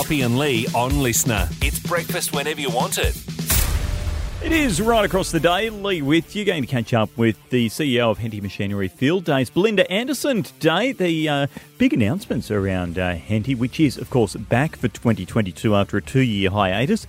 Hoppy and Lee on LiSTNR. It's breakfast whenever you want it. It is right across the day. Lee with you. Going to catch up with the CEO of Henty Machinery Field Days, Belinda Anderson, today. The uh, big announcements around uh, Henty, which is, of course, back for 2022 after a two year hiatus.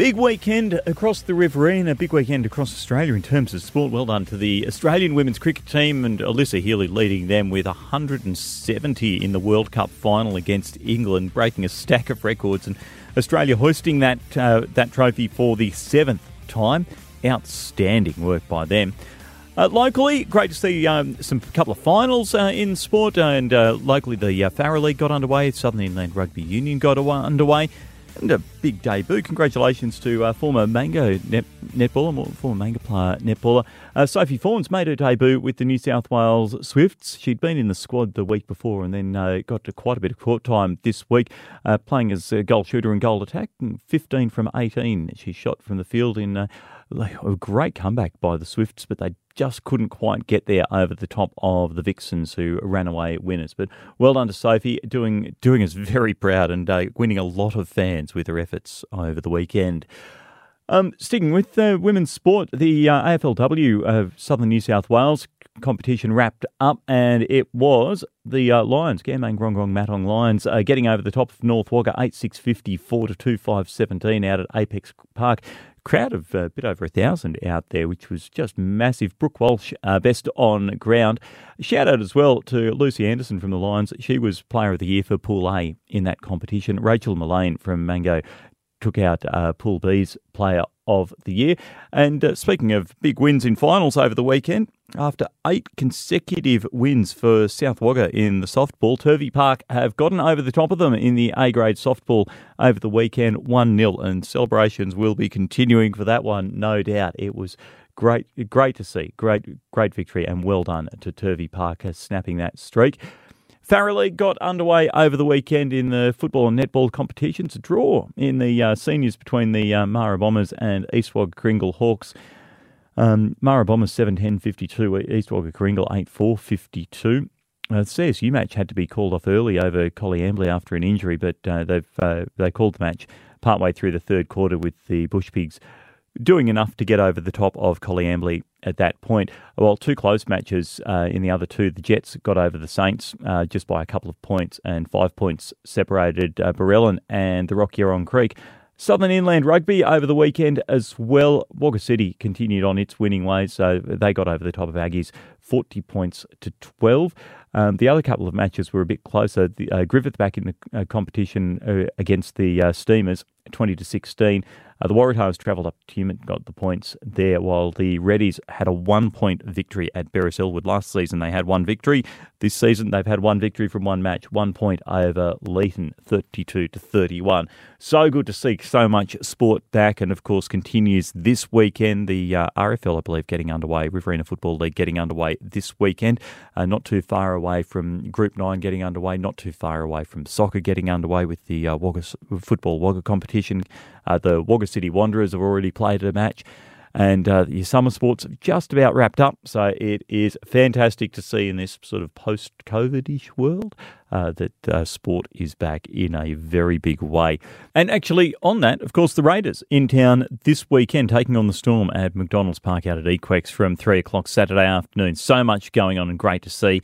Big weekend across the Riverina, a big weekend across Australia in terms of sport. Well done to the Australian women's cricket team and Alyssa Healy leading them with 170 in the World Cup final against England, breaking a stack of records and Australia hoisting that uh, that trophy for the seventh time. Outstanding work by them. Uh, locally, great to see um, some couple of finals uh, in sport, and uh, locally the uh, League got underway. Southern Inland Rugby Union got underway. And a big debut. Congratulations to uh, former Mango net, netballer, former Mango player netballer. Uh, Sophie Fawns made her debut with the New South Wales Swifts. She'd been in the squad the week before and then uh, got to quite a bit of court time this week, uh, playing as a goal shooter and goal attack. 15 from 18 she shot from the field in uh, a great comeback by the Swifts, but they just couldn't quite get there over the top of the Vixens, who ran away winners. But well done to Sophie, doing doing us very proud and uh, winning a lot of fans with her efforts over the weekend. Um, sticking with uh, women's sport, the uh, AFLW of Southern New South Wales competition wrapped up, and it was the uh, Lions, Ganmain Grong Grong Matong Lions, uh, getting over the top of North Wagga 8 6 54 to 2 5 17 out at Apex Park crowd of a bit over a thousand out there, which was just massive. Brooke Walsh, uh, best on ground. Shout out as well to Lucy Anderson from the Lions. She was Player of the Year for Pool A in that competition. Rachel Mullane from Mango took out uh, Pool B's Player of the Year. And uh, speaking of big wins in finals over the weekend, after eight consecutive wins for South Wagga in the softball, Turvey Park have gotten over the top of them in the A grade softball over the weekend, 1 0. And celebrations will be continuing for that one, no doubt. It was great great to see. Great, great victory, and well done to Turvey Park snapping that streak. League got underway over the weekend in the football and netball competitions. A draw in the uh, seniors between the uh, Marrar Bombers and East Wagga Kooringal Hawks. Um, Marrar Bombers 7 10 52, East Wagga Kooringal 8 4 52. Uh, the CSU match had to be called off early over Coleambally after an injury, but uh, they've uh, they called the match partway through the third quarter with the Bush Pigs doing enough to get over the top of Coleambally at that point. Well, two close matches uh, in the other two. The Jets got over the Saints uh, just by a couple of points, and five points separated uh, and the Rock Yerong Creek. Southern Inland Rugby over the weekend as well. Wagga City continued on its winning ways, so they got over the top of Aggies, 40 points to 12. Um, the other couple of matches were a bit closer. The, uh, Griffith back in the uh, competition uh, against the uh, Steamers, 20 to 16. Uh, the Waratahs travelled up to Human, got the points there, while the Reddies had a one point victory at Beres Elwood. Last season they had one victory. This season they've had one victory from one match, one point over Leeton, 32 to 31. So good to see so much sport back, and of course continues this weekend. The uh, RFL, I believe, getting underway, Riverina Football League getting underway this weekend. Uh, not too far away from Group 9 getting underway, not too far away from soccer getting underway with the uh, Wagga, football Wagga competition. Uh, the Wagga City Wanderers have already played a match. And uh, your summer sports have just about wrapped up. So it is fantastic to see in this sort of post COVID ish world uh, that uh, sport is back in a very big way. And actually, on that, of course, the Raiders in town this weekend taking on the Storm at McDonald's Park out at Equex from 3 o'clock Saturday afternoon. So much going on and great to see.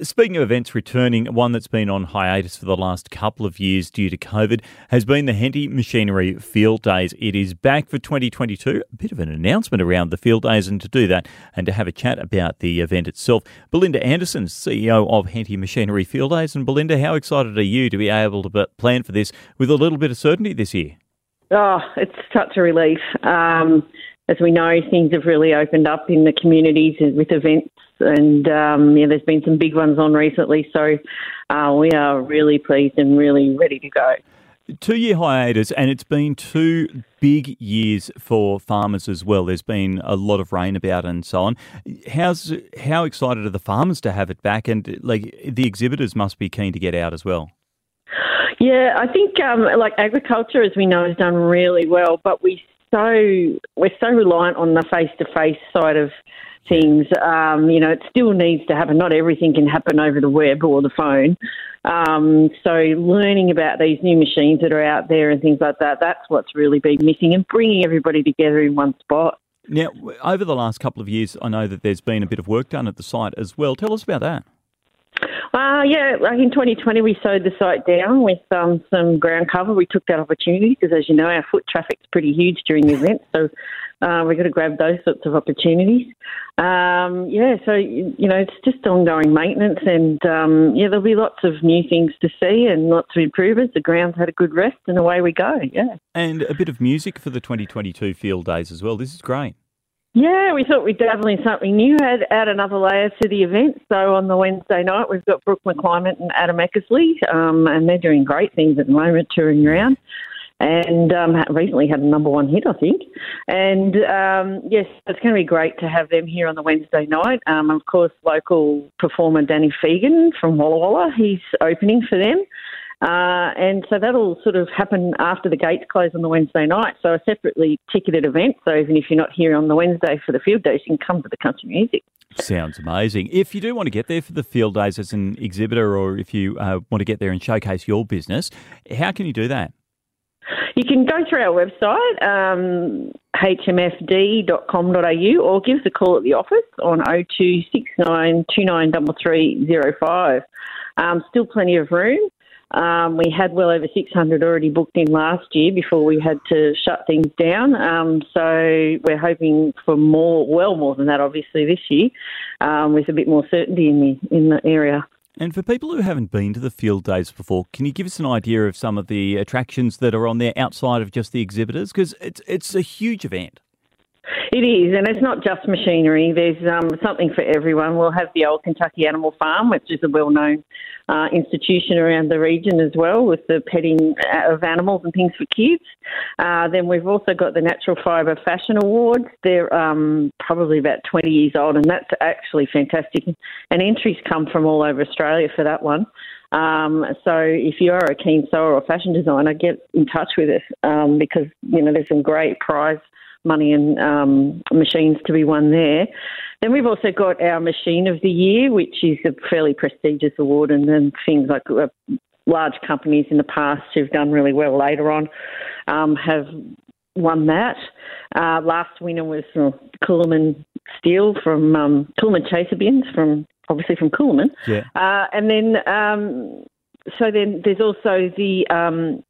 Speaking of events returning, one that's been on hiatus for the last couple of years due to COVID has been the Henty Machinery Field Days. It is back for 2022. A bit of an announcement around the Field Days, and to do that and to have a chat about the event itself, Belinda Anderson, CEO of Henty Machinery Field Days. And Belinda, how excited are you to be able to plan for this with a little bit of certainty this year? Oh, it's such a relief. Um, as we know, things have really opened up in the communities with events and um, yeah, there's been some big ones on recently. So uh, we are really pleased and really ready to go. Two year hiatus, and it's been two big years for farmers as well. There's been a lot of rain about and so on. How's how excited are the farmers to have it back? And like the exhibitors must be keen to get out as well. Yeah, I think um, like agriculture, as we know, has done really well, but we so we're so reliant on the face to face side of things. Um, you know, it still needs to happen. Not everything can happen over the web or the phone. Um, so learning about these new machines that are out there and things like that, that's what's really been missing and bringing everybody together in one spot. Now, over the last couple of years, I know that there's been a bit of work done at the site as well. Tell us about that. Uh, yeah, like in 2020, we sowed the site down with um, some ground cover. We took that opportunity because, as you know, our foot traffic's pretty huge during the event. So uh, we've got to grab those sorts of opportunities. Um, yeah, so, you know, it's just ongoing maintenance and, um, yeah, there'll be lots of new things to see and lots of improvements. The ground's had a good rest and away we go, yeah. And a bit of music for the 2022 field days as well. This is great. Yeah, we thought we'd in something new, add, add another layer to the event. So on the Wednesday night, we've got Brooke McClymont and Adam Eckersley, um, and they're doing great things at the moment, touring around. And um, recently had a number one hit, I think. And um, yes, it's going to be great to have them here on the Wednesday night. Um, of course, local performer Danny Fegan from Walla Walla, he's opening for them. Uh, and so that'll sort of happen after the gates close on the Wednesday night. So a separately ticketed event. So even if you're not here on the Wednesday for the field days, you can come to the country music. Sounds amazing. If you do want to get there for the field days as an exhibitor, or if you uh, want to get there and showcase your business, how can you do that? You can go through our website, um, hmfd.com.au, or give us a call at the office on 0269 293305. Um, still plenty of room. Um, we had well over 600 already booked in last year before we had to shut things down. Um, so we're hoping for more, well more than that, obviously this year, um, with a bit more certainty in the in the area. And for people who haven't been to the field days before, can you give us an idea of some of the attractions that are on there outside of just the exhibitors? Because it's it's a huge event. It is, and it's not just machinery. There's um, something for everyone. We'll have the old Kentucky Animal Farm, which is a well-known uh, institution around the region as well, with the petting uh, of animals and things for kids. Uh, then we've also got the Natural Fibre Fashion Awards. They're um, probably about 20 years old, and that's actually fantastic. And entries come from all over Australia for that one. Um, so if you are a keen sewer or fashion designer, get in touch with us um, because you know there's some great prize money and um, machines to be won there. Then we've also got our Machine of the Year, which is a fairly prestigious award, and then things like uh, large companies in the past who've done really well later on um, have won that. Uh, last winner was uh, Steel from um, Coolamon Chaser Bins from obviously from Coolamon. Yeah. Uh, and then um, so then there's also the um,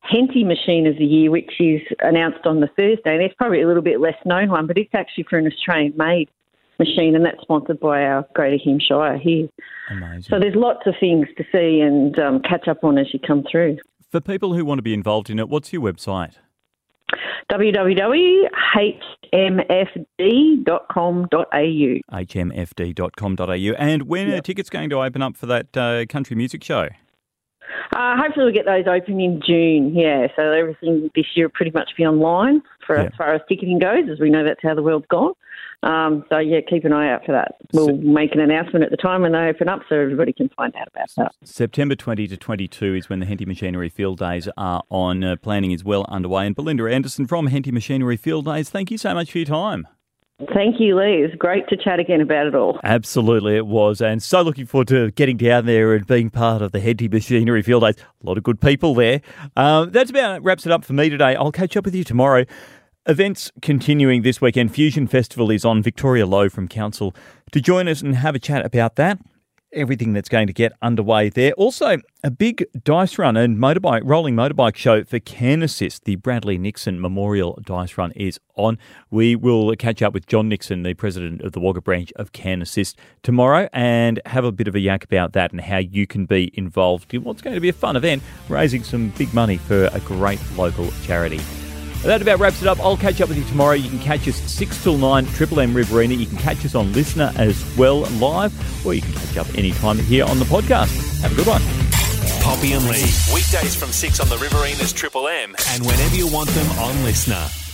Henty Machine of the Year, which is announced on the Thursday. And it's probably a little bit less known one, but it's actually for an Australian made machine, and that's sponsored by our Greater Hume Shire here. Amazing. So there's lots of things to see and um, catch up on as you come through. For people who want to be involved in it, what's your website? www.hmfd.com.au. hmfd.com.au. And when yep. are tickets going to open up for that uh, country music show? Uh, hopefully, we'll get those open in June. Yeah, so everything this year will pretty much be online for as far as ticketing goes, as we know that's how the world's gone. Um, so yeah, keep an eye out for that. We'll make an announcement at the time when they open up, so everybody can find out about that. September 20 to 22 is when the Henty Machinery Field Days are on. Uh, planning is well underway. And Belinda Anderson from Henty Machinery Field Days, thank you so much for your time. Thank you, Lee. It was great to chat again about it all. Absolutely, it was. And so looking forward to getting down there and being part of the Henty Machinery Field Days. A lot of good people there. Um, that's about wraps it up for me today. I'll catch up with you tomorrow. Events continuing this weekend. Fusion Festival is on. Victoria Lowe from Council to join us and have a chat about that everything that's going to get underway there. Also, a big dice run and motorbike rolling motorbike show for Can Assist. The Bradley Nixon Memorial Dice Run is on. We will catch up with John Nixon, the president of the Wagga branch of Can Assist, tomorrow and have a bit of a yak about that and how you can be involved in what's going to be a fun event, raising some big money for a great local charity. That about wraps it up. I'll catch up with you tomorrow. You can catch us 6 till 9, Triple M Riverina. You can catch us on LiSTNR as well live, or you can catch up anytime here on the podcast. Have a good one. Hoppy and Lee. Weekdays from 6 on the Riverina's Triple M, and whenever you want them on LiSTNR.